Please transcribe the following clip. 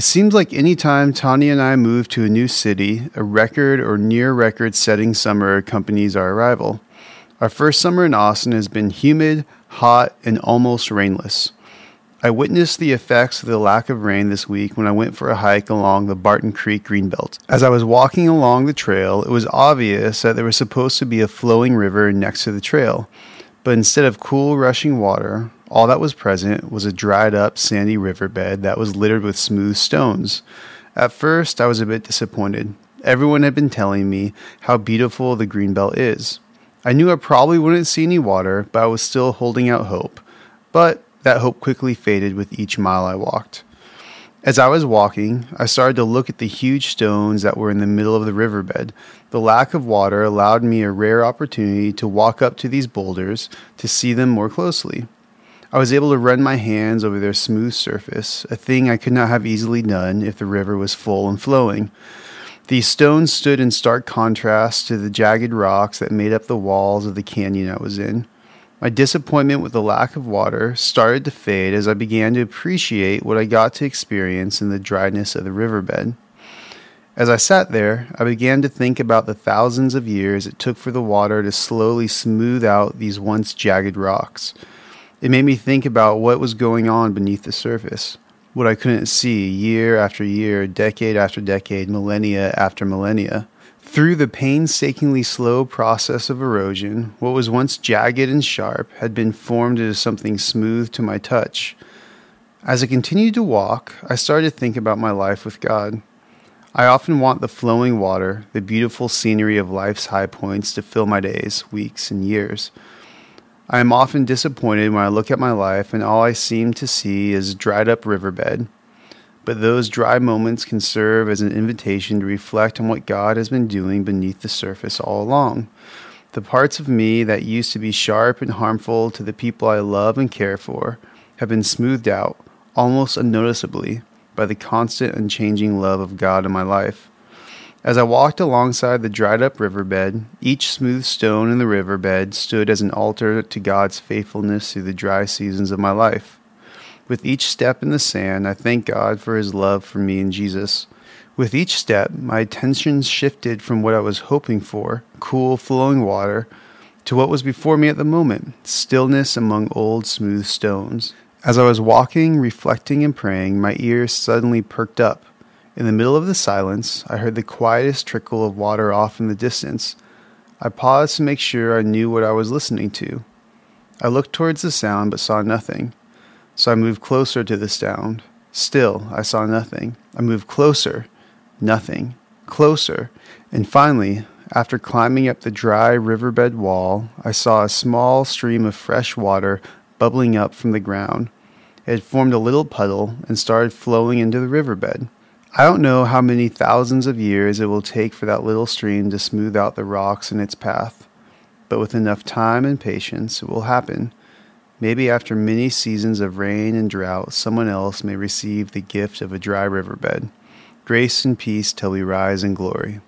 It seems like any time Tanya and I move to a new city, a record or near record setting summer accompanies our arrival. Our first summer in Austin has been humid, hot, and almost rainless. I witnessed the effects of the lack of rain this week when I went for a hike along the Barton Creek Greenbelt. As I was walking along the trail, it was obvious that there was supposed to be a flowing river next to the trail, but instead of cool, rushing water, all that was present was a dried up, sandy riverbed that was littered with smooth stones. At first, I was a bit disappointed. Everyone had been telling me how beautiful the Greenbelt is. I knew I probably wouldn't see any water, but I was still holding out hope. But that hope quickly faded with each mile I walked. As I was walking, I started to look at the huge stones that were in the middle of the riverbed. The lack of water allowed me a rare opportunity to walk up to these boulders to see them more closely. I was able to run my hands over their smooth surface, a thing I could not have easily done if the river was full and flowing. These stones stood in stark contrast to the jagged rocks that made up the walls of the canyon I was in. My disappointment with the lack of water started to fade as I began to appreciate what I got to experience in the dryness of the riverbed. As I sat there, I began to think about the thousands of years it took for the water to slowly smooth out these once jagged rocks. It made me think about what was going on beneath the surface, what I couldn't see year after year, decade after decade, millennia after millennia. Through the painstakingly slow process of erosion, what was once jagged and sharp had been formed into something smooth to my touch. As I continued to walk, I started to think about my life with God. I often want the flowing water, the beautiful scenery of life's high points to fill my days, weeks, and years. I am often disappointed when I look at my life and all I seem to see is dried up riverbed, but those dry moments can serve as an invitation to reflect on what God has been doing beneath the surface all along. The parts of me that used to be sharp and harmful to the people I love and care for have been smoothed out, almost unnoticeably, by the constant unchanging love of God in my life. As I walked alongside the dried up riverbed, each smooth stone in the riverbed stood as an altar to God's faithfulness through the dry seasons of my life. With each step in the sand, I thank God for his love for me and Jesus. With each step, my attention shifted from what I was hoping for, cool, flowing water, to what was before me at the moment, stillness among old, smooth stones. As I was walking, reflecting, and praying, my ears suddenly perked up. In the middle of the silence, I heard the quietest trickle of water off in the distance. I paused to make sure I knew what I was listening to. I looked towards the sound but saw nothing. So I moved closer to the sound. Still, I saw nothing. I moved closer. Nothing. Closer. And finally, after climbing up the dry riverbed wall, I saw a small stream of fresh water bubbling up from the ground. It had formed a little puddle and started flowing into the riverbed. I don't know how many thousands of years it will take for that little stream to smooth out the rocks in its path, but with enough time and patience, it will happen. Maybe after many seasons of rain and drought, someone else may receive the gift of a dry riverbed. Grace and peace till we rise in glory.